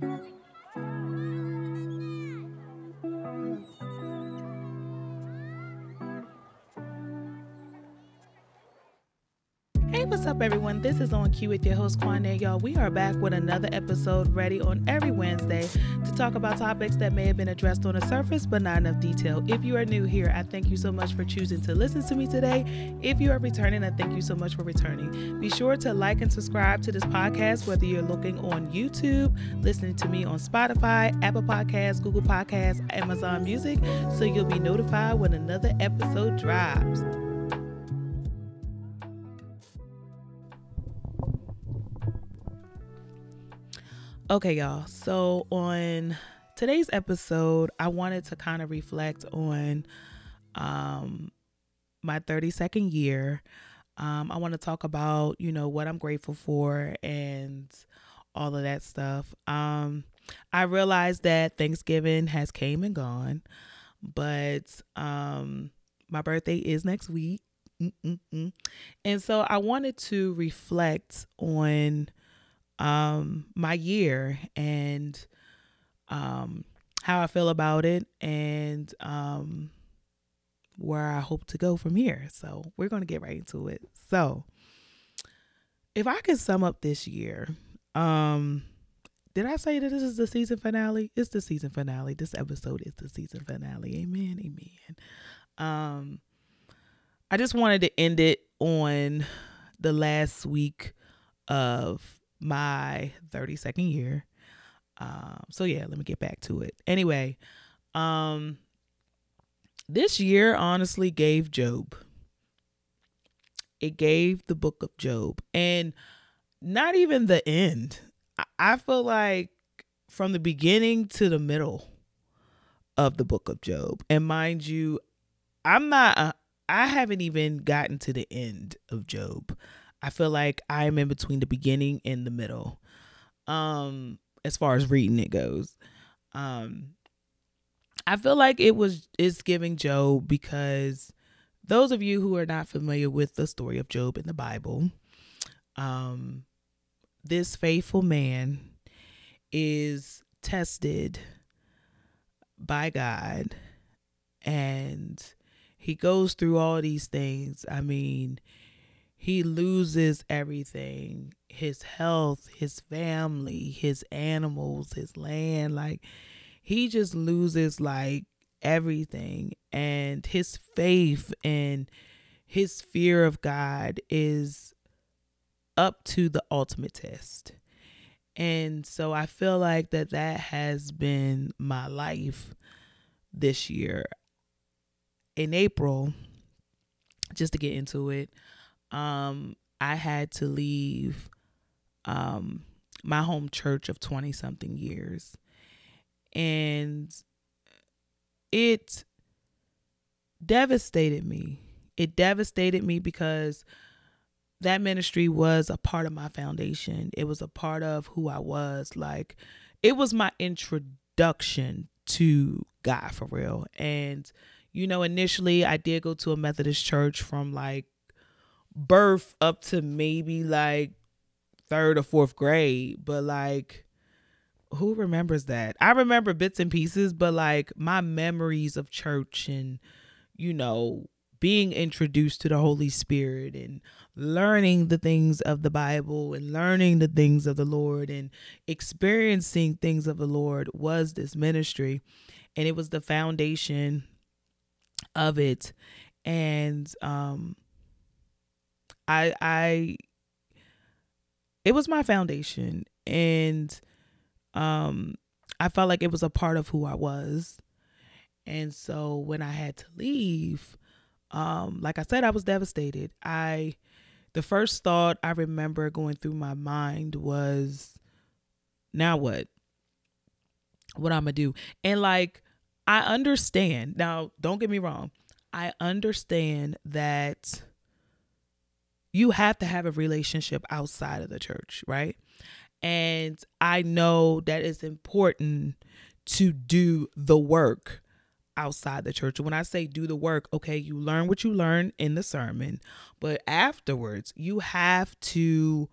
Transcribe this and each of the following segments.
Thank you. What's up, everyone? This is On Q with your host, Quanay. Y'all, we are back with another episode ready on every Wednesday to talk about topics that may have been addressed on the surface but not enough detail. If you are new here, I thank you so much for choosing to listen to me today. If you are returning, I thank you so much for returning. Be sure to like and subscribe to this podcast, whether you're looking on YouTube, listening to me on Spotify, Apple Podcasts, Google Podcasts, Amazon Music, so you'll be notified when another episode drops. Okay, y'all. So on today's episode, I wanted to kind of reflect on um my 32nd year. Um, I want to talk about, you know, what I'm grateful for and all of that stuff. Um, I realized that Thanksgiving has came and gone, but um, my birthday is next week. Mm-mm-mm. And so I wanted to reflect on um, my year and um, how I feel about it and um, where I hope to go from here. So we're going to get right into it. So if I could sum up this year, um, did I say that this is the season finale? It's the season finale. This episode is the season finale. Amen. Amen. Um, I just wanted to end it on the last week of my 32nd year. Um, so yeah, let me get back to it. Anyway, um, this year honestly gave Job. It gave the book of Job, and not even the end. I feel like from the beginning to the middle of the book of Job, and mind you, I'm not. Uh, I haven't even gotten to the end of Job. I feel like I'm in between the beginning and the middle. Um, as far as reading it goes. Um I feel like it was it's giving Job because those of you who are not familiar with the story of Job in the Bible, um, this faithful man is tested by God and he goes through all these things. I mean, he loses everything his health, his family, his animals, his land. Like, he just loses like everything. And his faith and his fear of God is up to the ultimate test. And so I feel like that that has been my life this year. In April, just to get into it, um, I had to leave um, my home church of 20 something years. And it devastated me. It devastated me because that ministry was a part of my foundation. It was a part of who I was. Like, it was my introduction to God for real. And, you know, initially I did go to a Methodist church from like birth up to maybe like third or fourth grade, but like who remembers that? I remember bits and pieces, but like my memories of church and you know, being introduced to the Holy Spirit and learning the things of the Bible and learning the things of the Lord and experiencing things of the Lord was this ministry. And it was the foundation of it. And um I I it was my foundation and um I felt like it was a part of who I was. And so when I had to leave, um like I said I was devastated. I the first thought I remember going through my mind was now what? What I'm going to do? And like I understand. Now, don't get me wrong. I understand that you have to have a relationship outside of the church, right? And I know that it's important to do the work outside the church. When I say do the work, okay, you learn what you learn in the sermon, but afterwards, you have to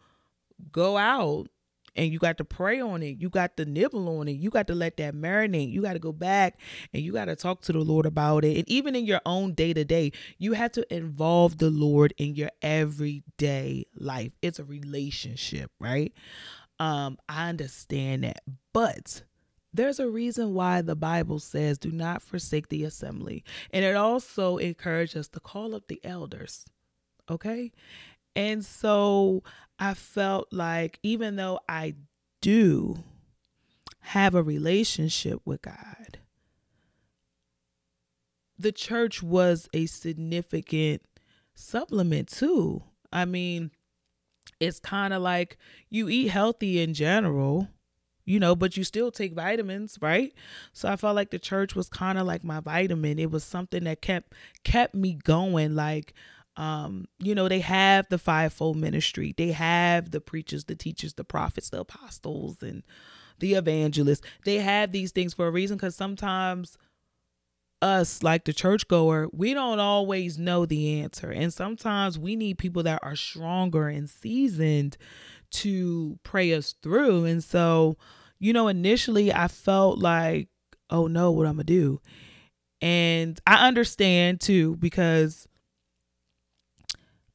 go out and you got to pray on it. You got to nibble on it. You got to let that marinate. You got to go back and you got to talk to the Lord about it. And even in your own day to day, you have to involve the Lord in your everyday life. It's a relationship, right? Um, I understand that. But there's a reason why the Bible says, do not forsake the assembly. And it also encourages us to call up the elders. Okay. And so I felt like even though I do have a relationship with God, the church was a significant supplement too. I mean, it's kind of like you eat healthy in general, you know, but you still take vitamins, right? So I felt like the church was kind of like my vitamin. It was something that kept kept me going like um you know they have the fivefold ministry. They have the preachers the teachers the prophets the apostles and the evangelists. They have these things for a reason because sometimes us like the churchgoer we don't always know the answer. And sometimes we need people that are stronger and seasoned to pray us through. And so you know initially i felt like oh no what i'm gonna do? And i understand too because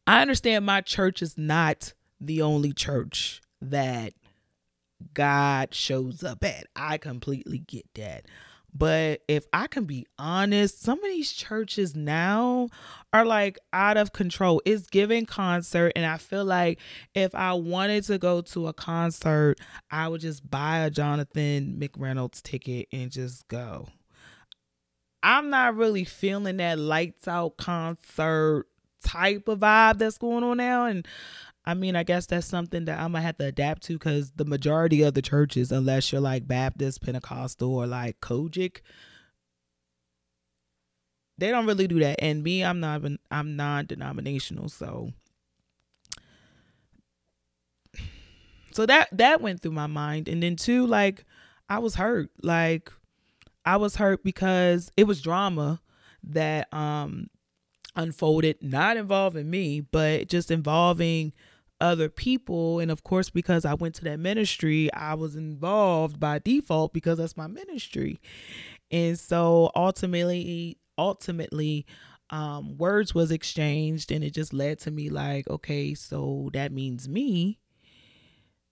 I understand my church is not the only church that God shows up at. I completely get that. But if I can be honest, some of these churches now are like out of control. It's giving concert, and I feel like if I wanted to go to a concert, I would just buy a Jonathan McReynolds ticket and just go. I'm not really feeling that lights out concert type of vibe that's going on now. And I mean, I guess that's something that I'm gonna have to adapt to because the majority of the churches, unless you're like Baptist, Pentecostal, or like COGIC, they don't really do that. And me, I'm not even, I'm non-denominational, so so that that went through my mind. And then two, like I was hurt. Like I was hurt because it was drama that um unfolded, not involving me, but just involving other people. And of course, because I went to that ministry, I was involved by default because that's my ministry. And so ultimately, ultimately, um, words was exchanged and it just led to me like, okay, so that means me.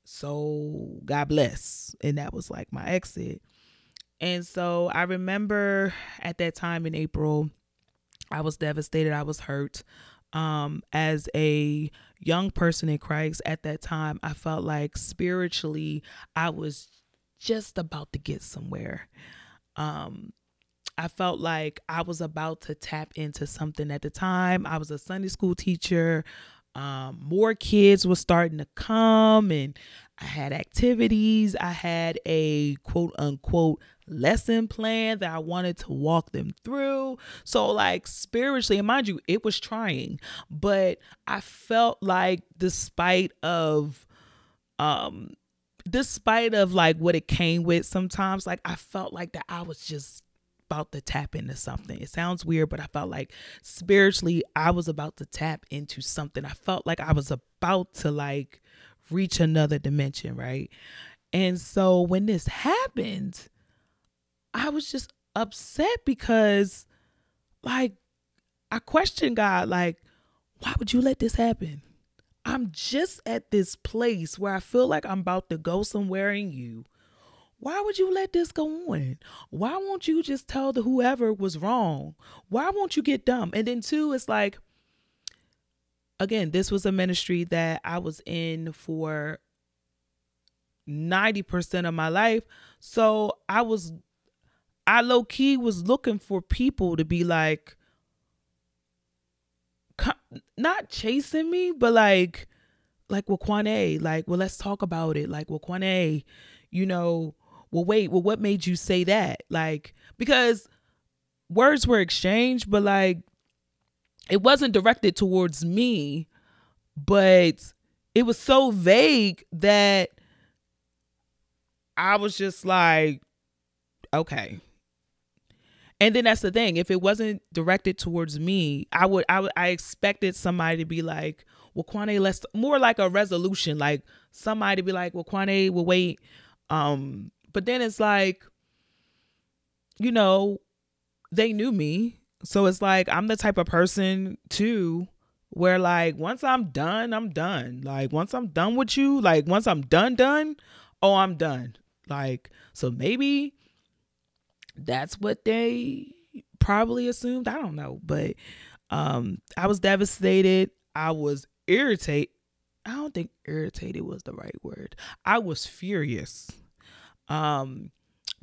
So God bless. And that was like my exit. And so I remember at that time in April, I was devastated. I was hurt. Um, as a young person in Christ at that time, I felt like spiritually I was just about to get somewhere. Um, I felt like I was about to tap into something at the time. I was a Sunday school teacher. Um, more kids were starting to come, and I had activities. I had a quote unquote lesson plan that I wanted to walk them through. So, like spiritually, and mind you, it was trying, but I felt like, despite of, um, despite of like what it came with, sometimes like I felt like that I was just about to tap into something. It sounds weird, but I felt like spiritually I was about to tap into something. I felt like I was about to like reach another dimension, right? And so when this happened, I was just upset because like I questioned God like why would you let this happen? I'm just at this place where I feel like I'm about to go somewhere in you. Why would you let this go on? Why won't you just tell the whoever was wrong? Why won't you get dumb? And then two, it's like again, this was a ministry that I was in for 90% of my life. So I was I low key was looking for people to be like, not chasing me, but like, like Wakwane, like, well, let's talk about it. Like Wakwane, you know, well, wait, well, what made you say that? Like, because words were exchanged, but like, it wasn't directed towards me, but it was so vague that I was just like, okay, and then that's the thing. If it wasn't directed towards me, I would I would I expected somebody to be like, well, Quanay, let's more like a resolution, like somebody to be like, well, Quanay will wait. Um, but then it's like, you know, they knew me. So it's like I'm the type of person too where like once I'm done, I'm done. Like once I'm done with you, like once I'm done done, oh, I'm done. Like so maybe that's what they probably assumed. I don't know, but um I was devastated. I was irritated. I don't think irritated was the right word. I was furious. Um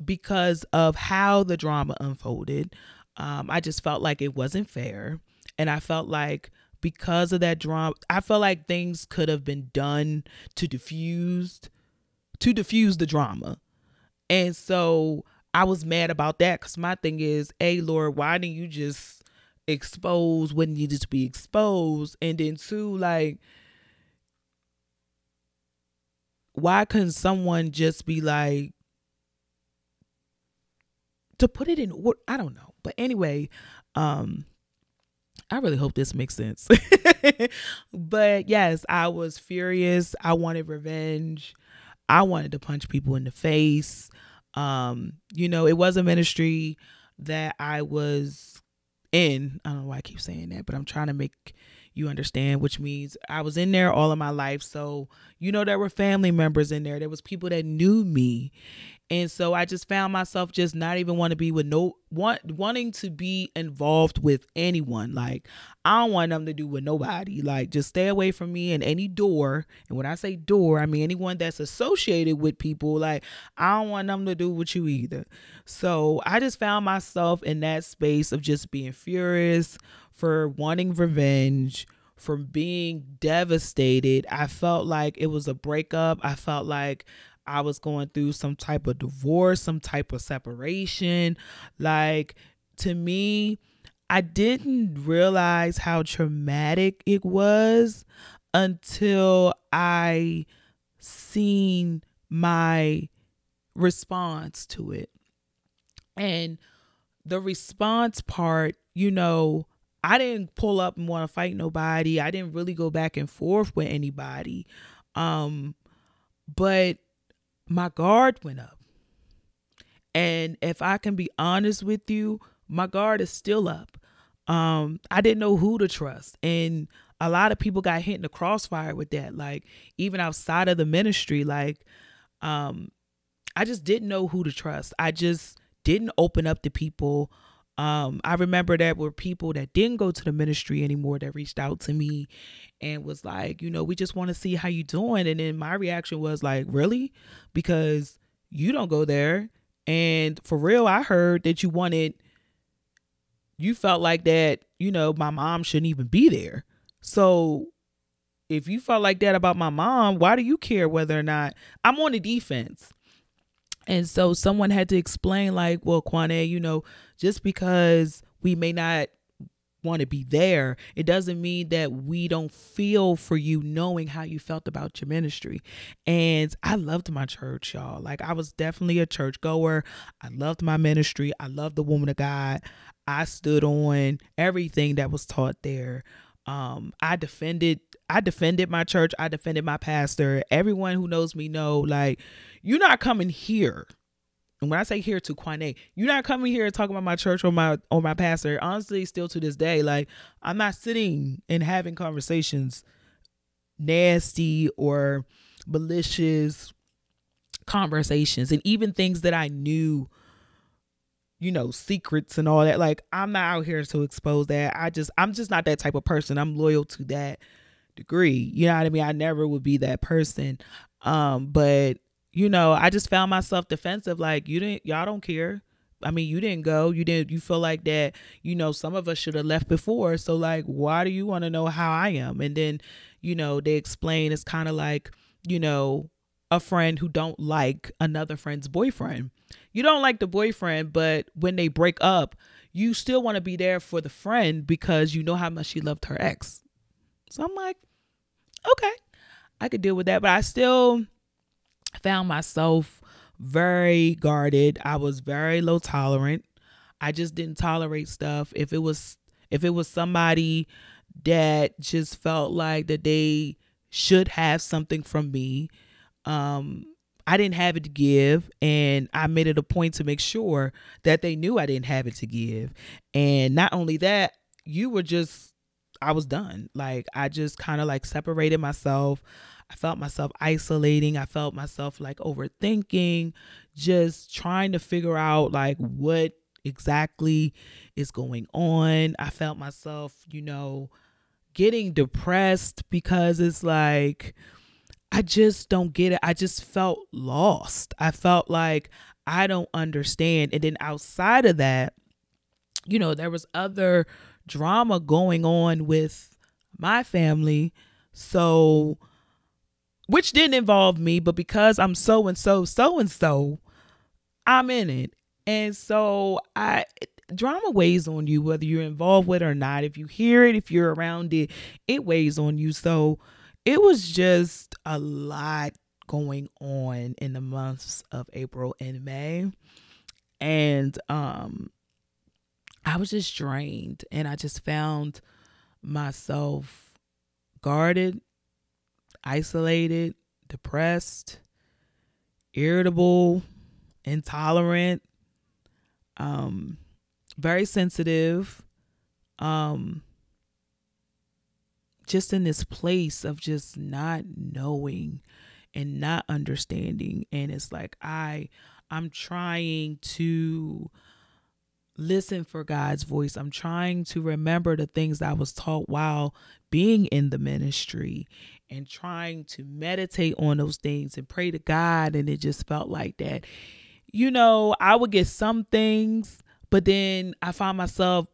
because of how the drama unfolded. Um, I just felt like it wasn't fair. And I felt like because of that drama, I felt like things could have been done to diffuse to diffuse the drama. And so I was mad about that because my thing is, hey Lord, why didn't you just expose what needed to be exposed? And then two, like why couldn't someone just be like to put it in what I don't know. But anyway, um I really hope this makes sense. but yes, I was furious. I wanted revenge. I wanted to punch people in the face. Um, you know, it was a ministry that I was in. I don't know why I keep saying that, but I'm trying to make you understand, which means I was in there all of my life. So, you know, there were family members in there. There was people that knew me. And so I just found myself just not even want to be with no want wanting to be involved with anyone. Like I don't want them to do with nobody. Like just stay away from me and any door. And when I say door, I mean anyone that's associated with people. Like I don't want them to do with you either. So I just found myself in that space of just being furious for wanting revenge for being devastated. I felt like it was a breakup. I felt like I was going through some type of divorce, some type of separation. Like to me, I didn't realize how traumatic it was until I seen my response to it. And the response part, you know, I didn't pull up and want to fight nobody. I didn't really go back and forth with anybody. Um but my guard went up. And if I can be honest with you, my guard is still up. Um, I didn't know who to trust. And a lot of people got hit in the crossfire with that. Like even outside of the ministry, like um, I just didn't know who to trust. I just didn't open up to people um, I remember that were people that didn't go to the ministry anymore that reached out to me and was like, you know, we just want to see how you doing. And then my reaction was like, really? Because you don't go there. And for real, I heard that you wanted, you felt like that, you know, my mom shouldn't even be there. So if you felt like that about my mom, why do you care whether or not I'm on the defense? And so someone had to explain, like, well, Quanay, you know, just because we may not want to be there, it doesn't mean that we don't feel for you knowing how you felt about your ministry. And I loved my church, y'all. Like I was definitely a church goer. I loved my ministry. I loved the woman of God. I stood on everything that was taught there. Um, I defended I defended my church. I defended my pastor. Everyone who knows me know like you're not coming here. And when I say here to Quanay, you're not coming here talking about my church or my or my pastor. Honestly, still to this day, like I'm not sitting and having conversations nasty or malicious conversations and even things that I knew you know secrets and all that. Like i'm not out here to expose that. I just i'm just not that type of person. I'm loyal to that degree. You know what i mean? I never would be that person. Um but you know, I just found myself defensive. Like, you didn't, y'all don't care. I mean, you didn't go. You didn't, you feel like that, you know, some of us should have left before. So, like, why do you want to know how I am? And then, you know, they explain it's kind of like, you know, a friend who don't like another friend's boyfriend. You don't like the boyfriend, but when they break up, you still want to be there for the friend because you know how much she loved her ex. So I'm like, okay, I could deal with that, but I still found myself very guarded. I was very low tolerant. I just didn't tolerate stuff. If it was if it was somebody that just felt like that they should have something from me. Um, I didn't have it to give, and I made it a point to make sure that they knew I didn't have it to give. And not only that, you were just, I was done. Like, I just kind of like separated myself. I felt myself isolating. I felt myself like overthinking, just trying to figure out like what exactly is going on. I felt myself, you know, getting depressed because it's like, I just don't get it. I just felt lost. I felt like I don't understand. And then outside of that, you know, there was other drama going on with my family. So, which didn't involve me, but because I'm so and so, so and so, I'm in it. And so I drama weighs on you whether you're involved with it or not. If you hear it, if you're around it, it weighs on you. So it was just a lot going on in the months of April and May. And um I was just drained and I just found myself guarded, isolated, depressed, irritable, intolerant, um very sensitive, um just in this place of just not knowing and not understanding. And it's like i i'm trying to listen for god's voice. I'm trying to remember the things i was taught while being in the ministry and trying to meditate on those things and pray to god and it just felt like that. You know i would get some things but then i find myself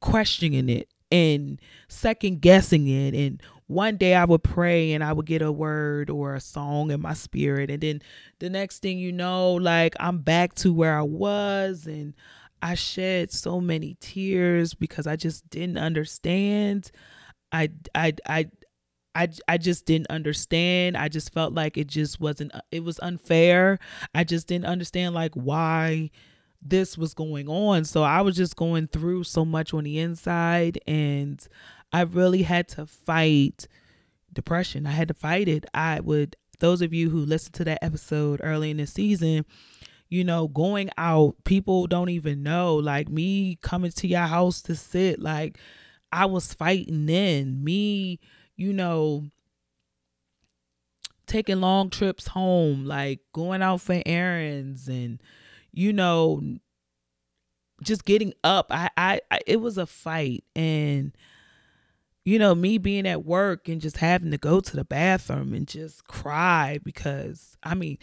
questioning it and second guessing it. And one day I would pray and I would get a word or a song in my spirit. And then the next thing you know like I'm back to where I was and I shed so many tears because I just didn't understand. I I I I, I just didn't understand. I just felt like it just wasn't, uh, it was unfair. I just didn't understand like why this was going on. So I was just going through so much on the inside and I really had to fight depression. I had to fight it. I would those of you who listened to that episode early in the season, you know, going out, people don't even know. Like me coming to your house to sit, like I was fighting then. Me, you know, taking long trips home, like going out for errands and you know, just getting up. I, I, I, it was a fight. And, you know, me being at work and just having to go to the bathroom and just cry because, I mean,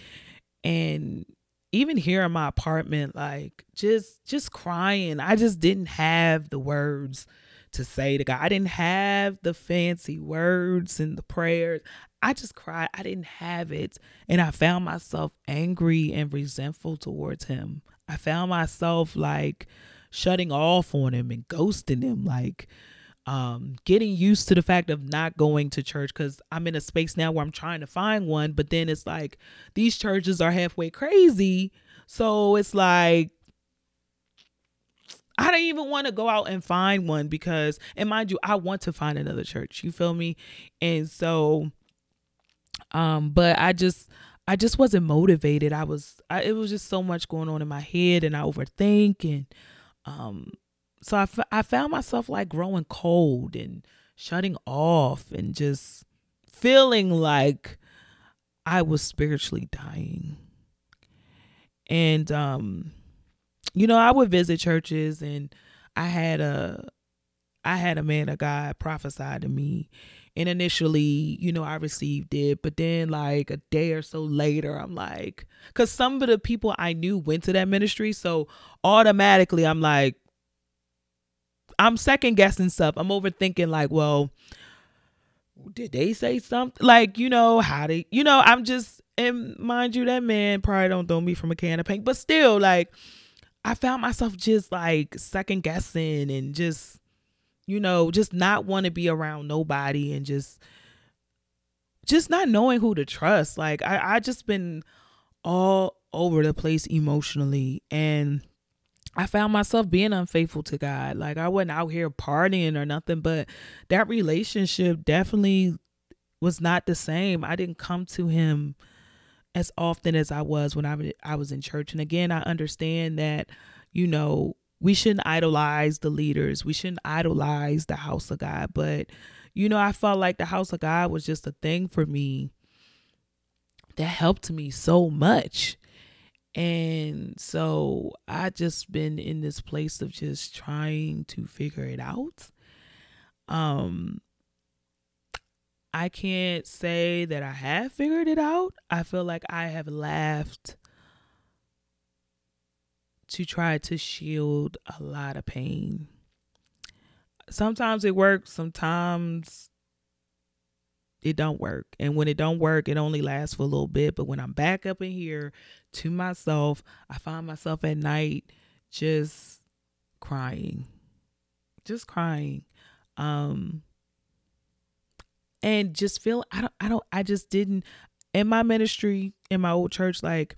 and even here in my apartment, like just, just crying. I just didn't have the words to say to God. I didn't have the fancy words and the prayers. I just cried. I didn't have it. And I found myself angry and resentful towards him. I found myself like shutting off on him and ghosting him, like um, getting used to the fact of not going to church because I'm in a space now where I'm trying to find one, but then it's like these churches are halfway crazy. So it's like I don't even want to go out and find one because, and mind you, I want to find another church. You feel me? And so um, but I just I just wasn't motivated. I was I, it was just so much going on in my head and I overthink and um so I, f- I found myself like growing cold and shutting off and just feeling like I was spiritually dying. And um you know, I would visit churches and I had a I had a man of God prophesy to me and initially, you know, I received it, but then like a day or so later, I'm like, because some of the people I knew went to that ministry. So automatically, I'm like, I'm second guessing stuff. I'm overthinking, like, well, did they say something? Like, you know, how they, you know, I'm just, and mind you, that man probably don't throw me from a can of paint, but still, like, I found myself just like second guessing and just you know, just not want to be around nobody and just just not knowing who to trust. Like I I just been all over the place emotionally and I found myself being unfaithful to God. Like I wasn't out here partying or nothing, but that relationship definitely was not the same. I didn't come to him as often as I was when I, I was in church. And again, I understand that, you know, we shouldn't idolize the leaders. We shouldn't idolize the house of God. But, you know, I felt like the house of God was just a thing for me that helped me so much. And so I just been in this place of just trying to figure it out. Um I can't say that I have figured it out. I feel like I have laughed to try to shield a lot of pain. Sometimes it works, sometimes it don't work. And when it don't work, it only lasts for a little bit, but when I'm back up in here to myself, I find myself at night just crying. Just crying. Um and just feel I don't I don't I just didn't in my ministry in my old church like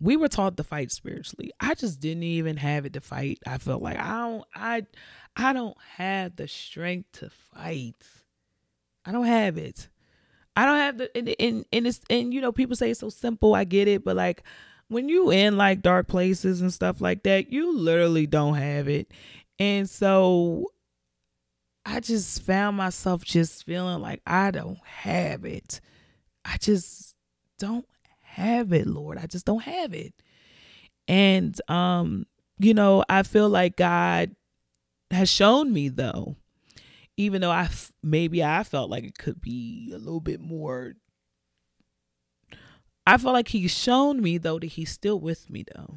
we were taught to fight spiritually. I just didn't even have it to fight. I felt like I don't I I don't have the strength to fight. I don't have it. I don't have the and and, and it's and you know people say it's so simple. I get it, but like when you in like dark places and stuff like that, you literally don't have it. And so I just found myself just feeling like I don't have it. I just don't have it, Lord. I just don't have it. And um, you know, I feel like God has shown me though, even though I maybe I felt like it could be a little bit more I felt like he's shown me though that he's still with me though.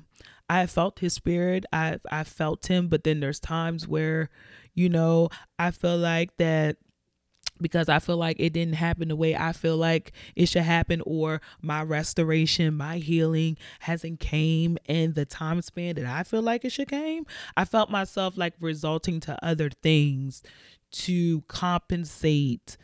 I felt his spirit. I I felt him, but then there's times where you know, I feel like that because I feel like it didn't happen the way I feel like it should happen or my restoration, my healing hasn't came in the time span that I feel like it should came. I felt myself like resulting to other things to compensate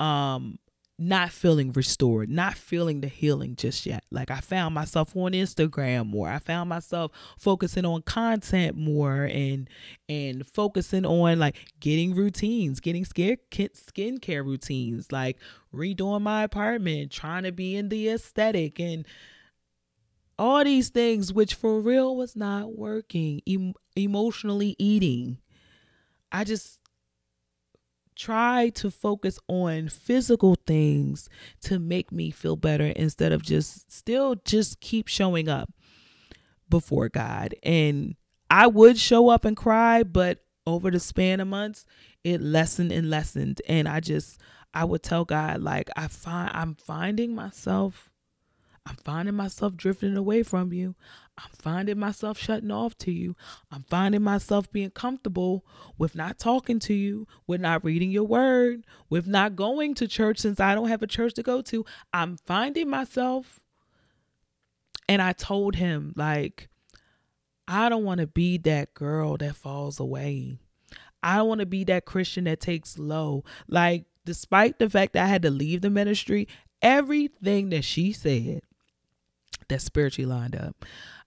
um not feeling restored, not feeling the healing just yet. Like I found myself on Instagram more. I found myself focusing on content more and and focusing on like getting routines, getting skin skincare routines, like redoing my apartment, trying to be in the aesthetic and all these things which for real was not working. Em- emotionally eating. I just try to focus on physical things to make me feel better instead of just still just keep showing up before God. And I would show up and cry, but over the span of months, it lessened and lessened. And I just I would tell God like I find I'm finding myself I'm finding myself drifting away from you. I'm finding myself shutting off to you. I'm finding myself being comfortable with not talking to you, with not reading your word, with not going to church since I don't have a church to go to. I'm finding myself. And I told him, like, I don't want to be that girl that falls away. I don't want to be that Christian that takes low. Like, despite the fact that I had to leave the ministry, everything that she said that spiritually lined up.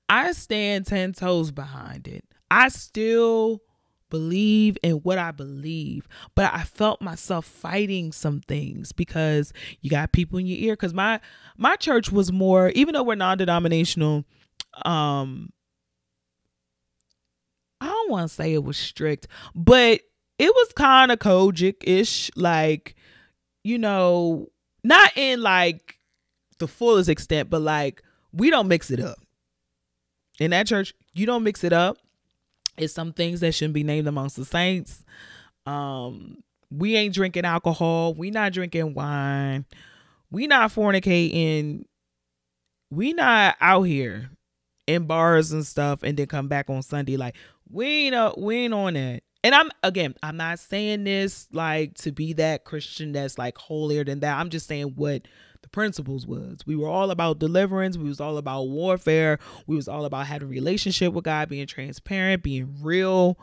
I stand 10 toes behind it. I still believe in what I believe, but I felt myself fighting some things because you got people in your ear cuz my my church was more even though we're non-denominational um I don't want to say it was strict, but it was kind of COGIC-ish like you know, not in like the fullest extent, but like we don't mix it up. In that church, you don't mix it up. It's some things that shouldn't be named amongst the saints. Um, we ain't drinking alcohol. We not drinking wine. We not fornicating. We not out here in bars and stuff and then come back on Sunday. Like we ain't uh, we ain't on that. And I'm again, I'm not saying this like to be that Christian that's like holier than that. I'm just saying what the principles was. We were all about deliverance. We was all about warfare. We was all about having a relationship with God, being transparent, being real.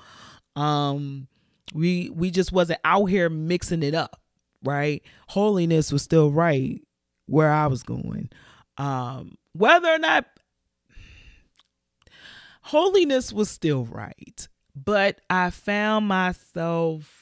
Um, we we just wasn't out here mixing it up, right? Holiness was still right where I was going. Um, whether or not holiness was still right, but I found myself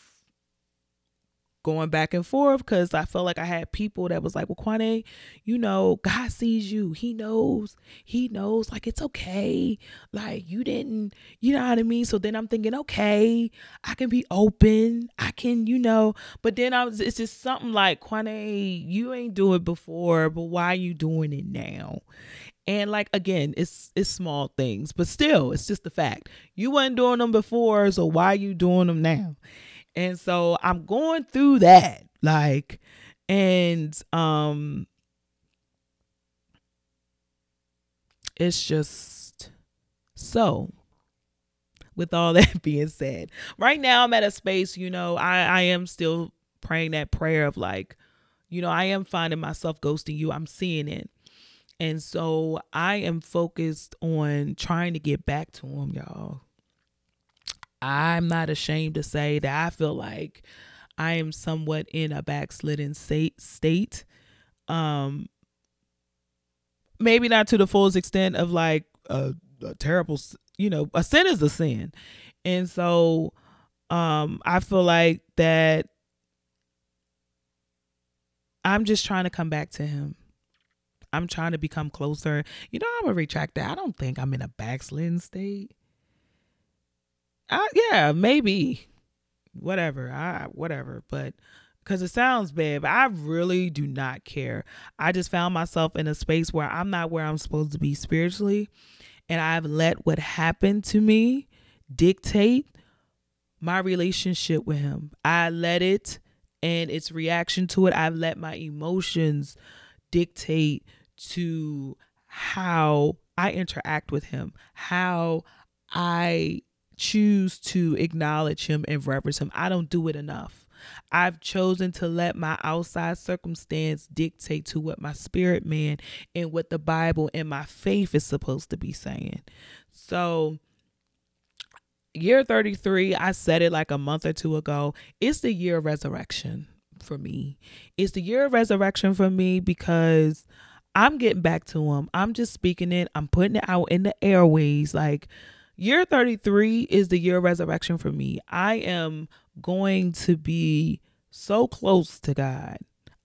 going back and forth because I felt like I had people that was like, well, Quanay, you know, God sees you. He knows. He knows. Like, it's okay. Like, you didn't, you know what I mean? So then I'm thinking, okay, I can be open. I can, you know, but then I was, it's just something like, Quanay, you ain't do it before, but why are you doing it now? And like again, it's it's small things, but still, it's just the fact. You weren't doing them before, so why are you doing them now? And so I'm going through that. Like, and um it's just so with all that being said. Right now i'm at a space you know i i am still praying that prayer of like you know i am finding myself ghosting you. I'm seeing it. And so i am focused on trying to get back to him y'all I'm not ashamed to say that I feel like I am somewhat in a backslidden state state. Um maybe not to the fullest extent of like a, a terrible you know, a sin is a sin. And so um I feel like that I'm just trying to come back to him. I'm trying to become closer. You know, I'm a retractor. I don't think I'm in a backslidden state. I, yeah, maybe, whatever. I whatever, but because it sounds bad, but I really do not care. I just found myself in a space where I'm not where I'm supposed to be spiritually, and I've let what happened to me dictate my relationship with Him. I let it and its reaction to it. I've let my emotions dictate to how I interact with Him, how I choose to acknowledge him and reverence him. I don't do it enough. I've chosen to let my outside circumstance dictate to what my spirit man and what the Bible and my faith is supposed to be saying. So, year 33, I said it like a month or two ago, it's the year of resurrection for me. It's the year of resurrection for me because I'm getting back to him. I'm just speaking it, I'm putting it out in the airways. Like, Year 33 is the year of resurrection for me. I am going to be so close to God.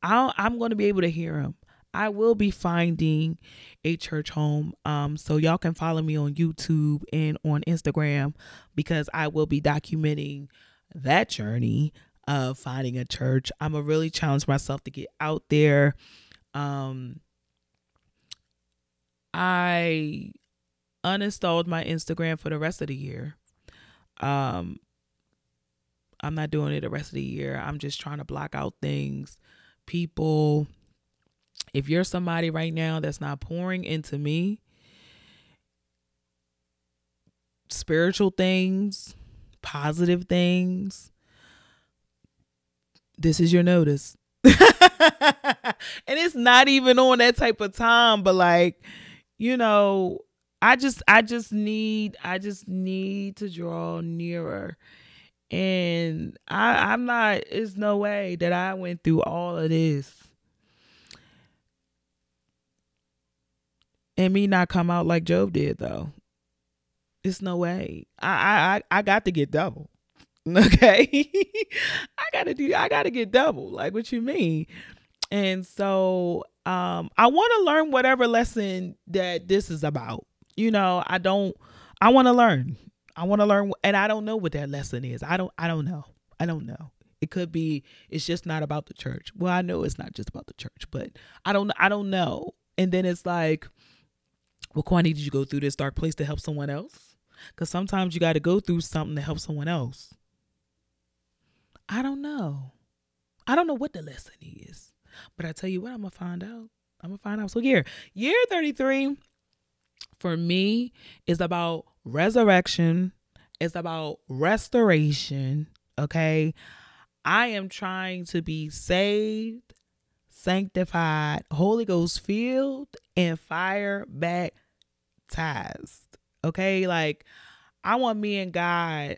i am going to be able to hear Him. I will be finding a church home. Um, so y'all can follow me on YouTube and on Instagram because I will be documenting that journey of finding a church. I'm gonna really challenge myself to get out there. Um, I uninstalled my Instagram for the rest of the year. Um, I'm not doing it the rest of the year. I'm just trying to block out things, people. If you're somebody right now that's not pouring into me, spiritual things, positive things, this is your notice. and it's not even on that type of time, but like, you know, I just I just need I just need to draw nearer. And I I'm not it's no way that I went through all of this. And me not come out like Job did though. It's no way. I I I got to get double. Okay. I gotta do I gotta get double. Like what you mean? And so um I want to learn whatever lesson that this is about you know, I don't I want to learn. I want to learn and I don't know what that lesson is. I don't I don't know. I don't know. It could be it's just not about the church. Well, I know it's not just about the church, but I don't I don't know. And then it's like, well, Quanay, did you go through this dark place to help someone else? Because sometimes you got to go through something to help someone else. I don't know. I don't know what the lesson is. But I tell you what, I'm gonna find out. I'm gonna find out. So here, year 33, for me is about resurrection, it's about restoration. Okay. I am trying to be saved, sanctified, Holy Ghost filled, and fire baptized. Okay. Like, I want me and God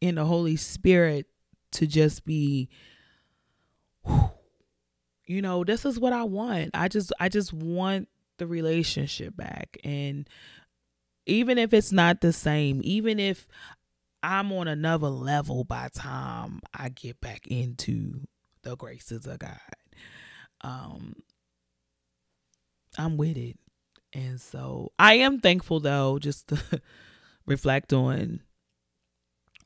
in the Holy Spirit to just be you know this is what i want i just i just want the relationship back and even if it's not the same even if I'm on another level by time I get back into the graces of God. Um I'm with it. And so I am thankful though, just to reflect on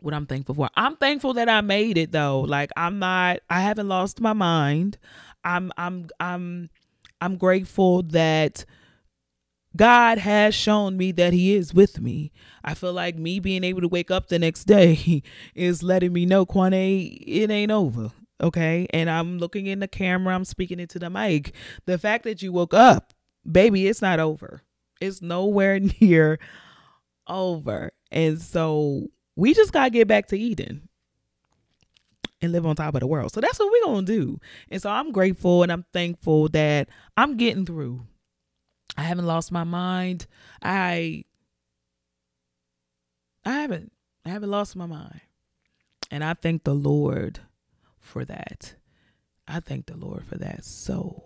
what I'm thankful for. I'm thankful that I made it though. Like I'm not I haven't lost my mind. I'm I'm I'm I'm grateful that God has shown me that He is with me. I feel like me being able to wake up the next day is letting me know, Quanay, it ain't over. Okay. And I'm looking in the camera, I'm speaking into the mic. The fact that you woke up, baby, it's not over. It's nowhere near over. And so we just got to get back to Eden and live on top of the world. So that's what we're going to do. And so I'm grateful and I'm thankful that I'm getting through. I haven't lost my mind. I I haven't I haven't lost my mind. And I thank the Lord for that. I thank the Lord for that. So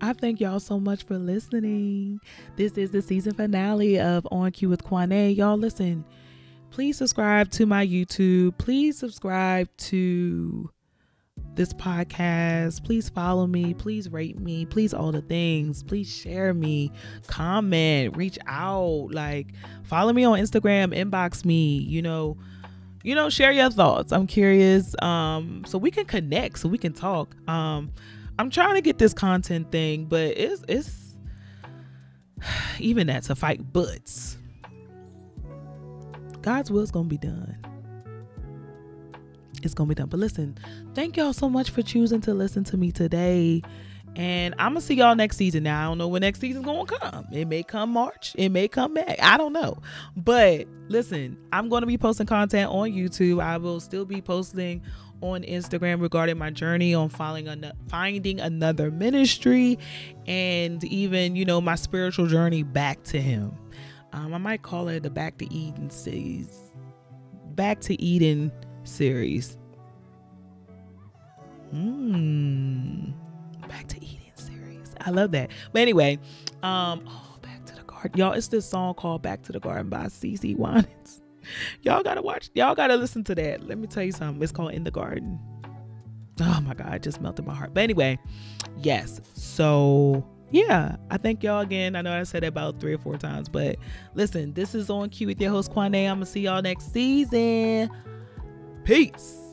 I thank y'all so much for listening. This is the season finale of On Q with Quanay. Y'all listen please subscribe to my YouTube. Please subscribe to this podcast. Please follow me. Please rate me. Please all the things. Please share me. Comment. Reach out. Like follow me on Instagram. Inbox me. You know, you know, share your thoughts. I'm curious. Um, so we can connect. So we can talk. Um, I'm trying to get this content thing, but it's it's even that's a fight butts God's will is going to be done. It's to be done. But listen, thank y'all so much for choosing to listen to me today. And I'm gonna see y'all next season. Now I don't know when next season's gonna come. It may come March. It may come back. I don't know. But listen, I'm gonna be posting content on YouTube. I will still be posting on Instagram regarding my journey on an- finding another ministry, and even you know my spiritual journey back to Him. Um, I might call it the Back to Eden series. Back to Eden series. Hmm. Back to Eden series. I love that. But anyway, um, oh, Back to the Garden. Y'all, it's this song called Back to the Garden by CeCe Winans. Y'all gotta watch, y'all gotta listen to that. Let me tell you something. It's called In the Garden. Oh my God, it just melted my heart. But anyway, yes. So yeah, I thank y'all again. I know I said it about three or four times, but listen, this is On Q with your host Quanay. I'm gonna see y'all next season. Peace.